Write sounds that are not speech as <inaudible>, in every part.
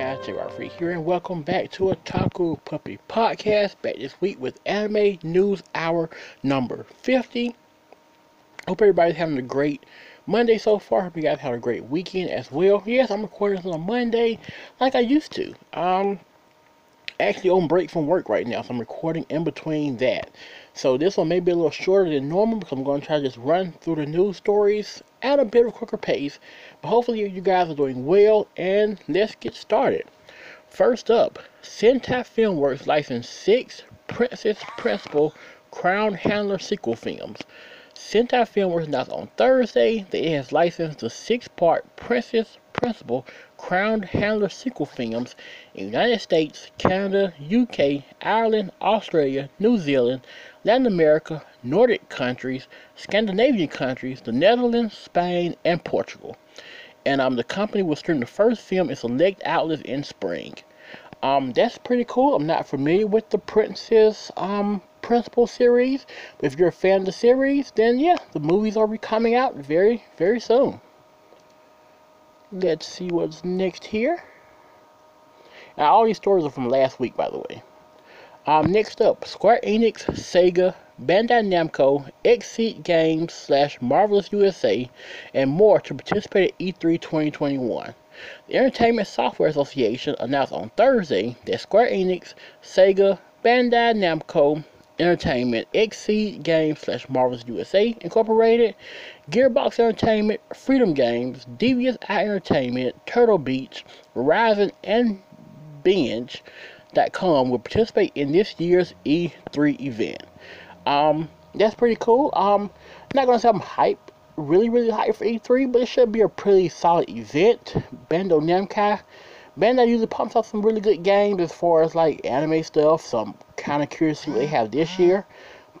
guys, J. Free here, and welcome back to Otaku Puppy Podcast. Back this week with Anime News Hour number 50. Hope everybody's having a great Monday so far. Hope you guys had a great weekend as well. Yes, I'm recording this on Monday like I used to. Um, actually on break from work right now, so I'm recording in between that. So this one may be a little shorter than normal because I'm going to try to just run through the news stories at a bit of a quicker pace. But hopefully you guys are doing well, and let's get started. First up, Sentai Filmworks licensed six Princess Principal Crown Handler sequel films. Sentai Filmworks announced on Thursday that it has licensed the six-part Princess Principal Crown Handler sequel films in United States, Canada, UK, Ireland, Australia, New Zealand, Latin America, Nordic countries, Scandinavian countries, the Netherlands, Spain, and Portugal. And um, the company will stream the first film in select outlets in spring. Um, that's pretty cool. I'm not familiar with the Princess um, Principal series, but if you're a fan of the series, then yeah, the movies are coming out very, very soon. Let's see what's next here. Now, all these stories are from last week, by the way. Um, next up, Square Enix, Sega, Bandai Namco, Xseed Games slash Marvelous USA, and more to participate at E3 2021. The Entertainment Software Association announced on Thursday that Square Enix, Sega, Bandai Namco, Entertainment, Xseed Games slash Marvelous USA Incorporated, Gearbox Entertainment, Freedom Games, Devious Eye Entertainment, Turtle Beach, Verizon, and Binge Com will participate in this year's E3 event. Um, that's pretty cool. Um, not gonna say I'm hype, really, really hype for E3, but it should be a pretty solid event. Bandai Namco, Bandai usually pumps out some really good games as far as like anime stuff. So I'm kind of curious to see what they have this year.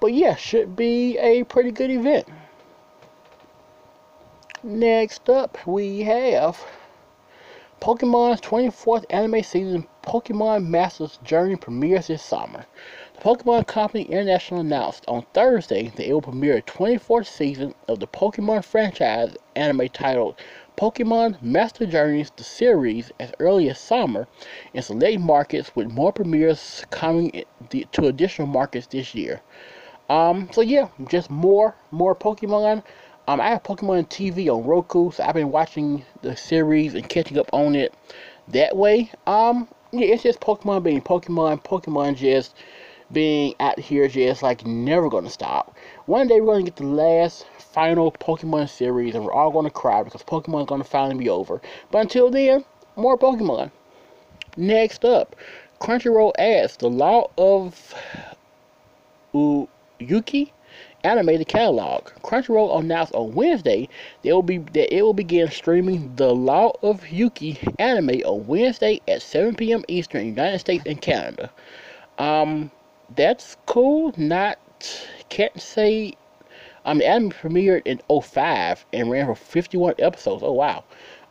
But yeah, should be a pretty good event. Next up, we have Pokemon's 24th anime season, Pokemon Masters Journey, premieres this summer. The Pokemon Company International announced on Thursday that it will premiere the 24th season of the Pokemon franchise anime titled Pokemon Master Journeys, the series, as early as summer in select markets, with more premieres coming to additional markets this year. Um, so yeah, just more, more Pokemon. Um, I have Pokemon TV on Roku, so I've been watching the series and catching up on it that way. Um, yeah, it's just Pokemon being Pokemon. Pokemon just being out here, just like never gonna stop. One day we're gonna get the last final Pokemon series, and we're all gonna cry because Pokemon's gonna finally be over. But until then, more Pokemon. Next up, Crunchyroll adds the Law of Ueki animated catalog. Crunchyroll announced on Wednesday that it will be that it will begin streaming The Law of Ueki anime on Wednesday at 7 p.m. Eastern, United States and Canada. Um, that's cool. Not can't say. Um, the anime premiered in 05 and ran for 51 episodes. Oh wow.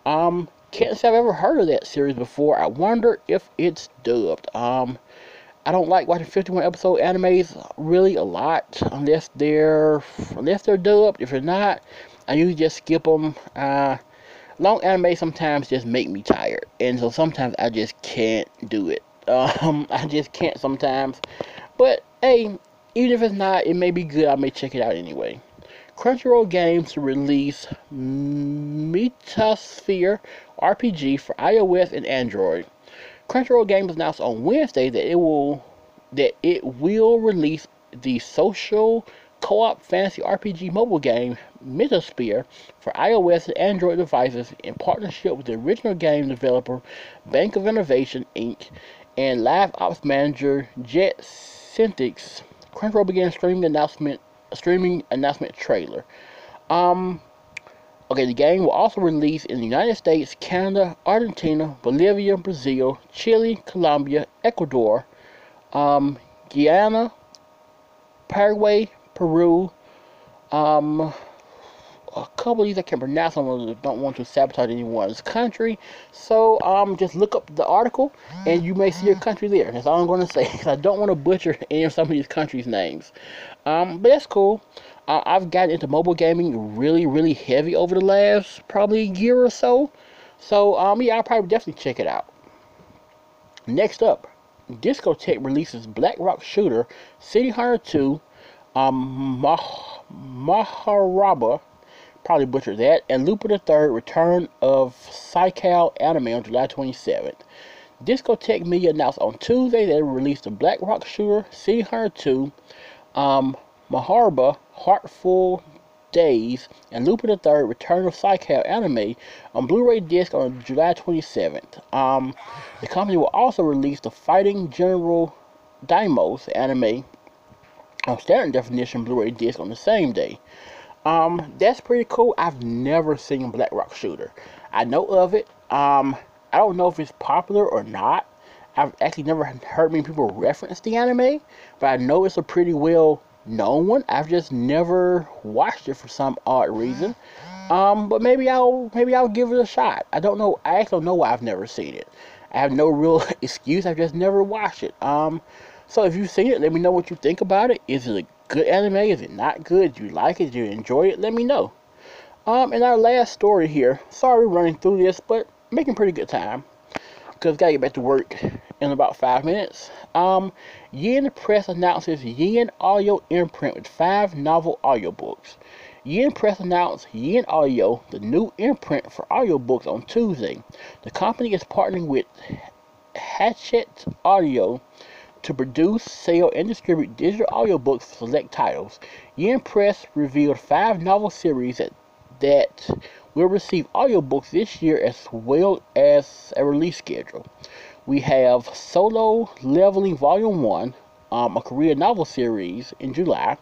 Um, can't say I've ever heard of that series before. I wonder if it's dubbed. Um, I don't like watching 51 episode animes really a lot unless they're unless they're dubbed. If they're not, I usually just skip them. Uh, long anime sometimes just make me tired, and so sometimes I just can't do it. <laughs> Um, I just can't sometimes. But hey, even if it's not, it may be good. I may check it out anyway. Crunchyroll Games to release Metasphere RPG for iOS and Android. Crunchyroll Games announced on Wednesday that it will that it will release the social co-op fantasy RPG mobile game Metasphere for iOS and Android devices in partnership with the original game developer Bank of Innovation Inc. and live ops manager JetSynthesys. Crunchyroll began streaming announcement streaming announcement trailer. Um Okay, the game will also release in the United States, Canada, Argentina, Bolivia, Brazil, Chile, Colombia, Ecuador, um, Guyana, Paraguay, Peru, um, a couple of these I can't pronounce. I don't want to sabotage anyone's country. So um, just look up the article and you may see your country there. That's all I'm going to say. <laughs> Cause I don't want to butcher <laughs> any of some of these countries' names. Um, but that's cool. Uh, I've gotten into mobile gaming really, really heavy over the last probably year or so. So, um, yeah, I'll probably definitely check it out. Next up, Discotek releases Black Rock Shooter, City Hunter 2, um, Mah- Maharaba, probably butchered that, and the Third Return of Psycal Anime on July 27th. Discotek Media announced on Tuesday it released the Black Rock Shooter, City Hunter 2, um, Maharba, Heartful Days, and the Third Return of Psycal Anime on Blu-ray disc on July 27th. Um, the company will also release the Fighting General Daimos anime on standard definition Blu-ray disc on the same day. Um, that's pretty cool. I've never seen Black Rock Shooter. I know of it. Um, I don't know if it's popular or not. I've actually never heard many people reference the anime, but I know it's a pretty well known one. I've just never watched it for some odd reason. Um, but maybe I'll maybe I'll give it a shot. I don't know. I actually don't know why I've never seen it. I have no real <laughs> excuse. I've just never watched it. Um, so if you've seen it, let me know what you think about it. Is it a good anime? Is it not good? Do you like it? Do you enjoy it? Let me know. Um, and our last story here. Sorry running through this, but making pretty good time. Because gotta get back to work in about five minutes. Um, Yen Press announces Yen Audio imprint with five novel audiobooks. Yen Press announced Yen Audio, the new imprint for audiobooks on Tuesday. The company is partnering with Hachette Audio to produce, sell, and distribute digital audiobooks for select titles. Yen Press revealed five novel series that, that will receive audiobooks this year as well as a release schedule. We have Solo Leveling Volume 1, um, a Korean novel series in July,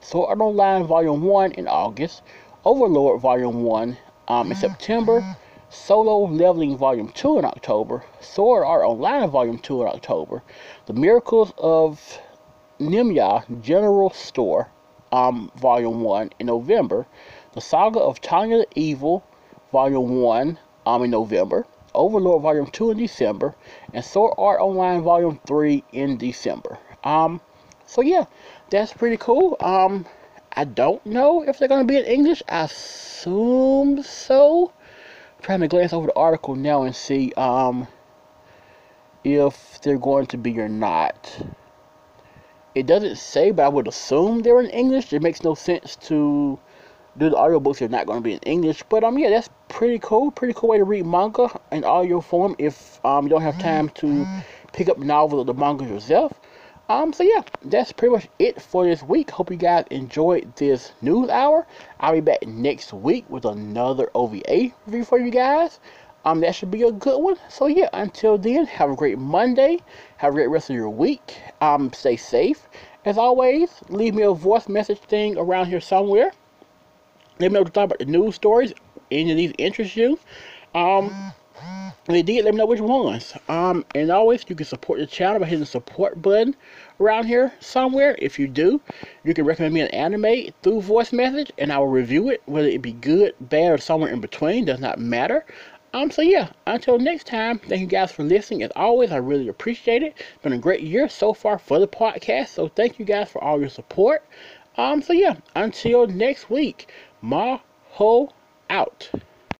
Sword Online Volume 1 in August, Overlord Volume 1 um, in September, Solo Leveling Volume 2 in October, Sword Art Online Volume 2 in October, The Miracles of Namiya General Store um, Volume 1 in November, The Saga of Tanya the Evil Volume 1 um, in November, Overlord Volume 2 in December, and Sword Art Online Volume 3 in December. Um, so yeah, that's pretty cool. Um, I don't know if they're going to be in English. I assume so. Trying to glance over the article now and see um, if they're going to be or not. It doesn't say, but I would assume they're in English. It makes no sense to do the audiobooks they're not going to be in English. But um, yeah, that's pretty cool. Pretty cool way to read manga in audio form if um you don't have time to pick up novels or the manga yourself. Um, so yeah, that's pretty much it for this week. Hope you guys enjoyed this news hour. I'll be back next week with another OVA review for you guys. Um, that should be a good one. So yeah, until then, have a great Monday. Have a great rest of your week. Um, stay safe. As always, leave me a voice message thing around here somewhere. Let me know what you thought about the news stories. Any of these interest you. Um, if they did, let me know which ones. Um, and always, you can support the channel by hitting the support button around here somewhere. If you do, you can recommend me an anime through voice message, and I will review it, whether it be good, bad, or somewhere in between. Does not matter. Um, so yeah, until next time, thank you guys for listening. As always, I really appreciate it. It's been a great year so far for the podcast, so thank you guys for all your support. Um, so yeah, until next week, Maho out.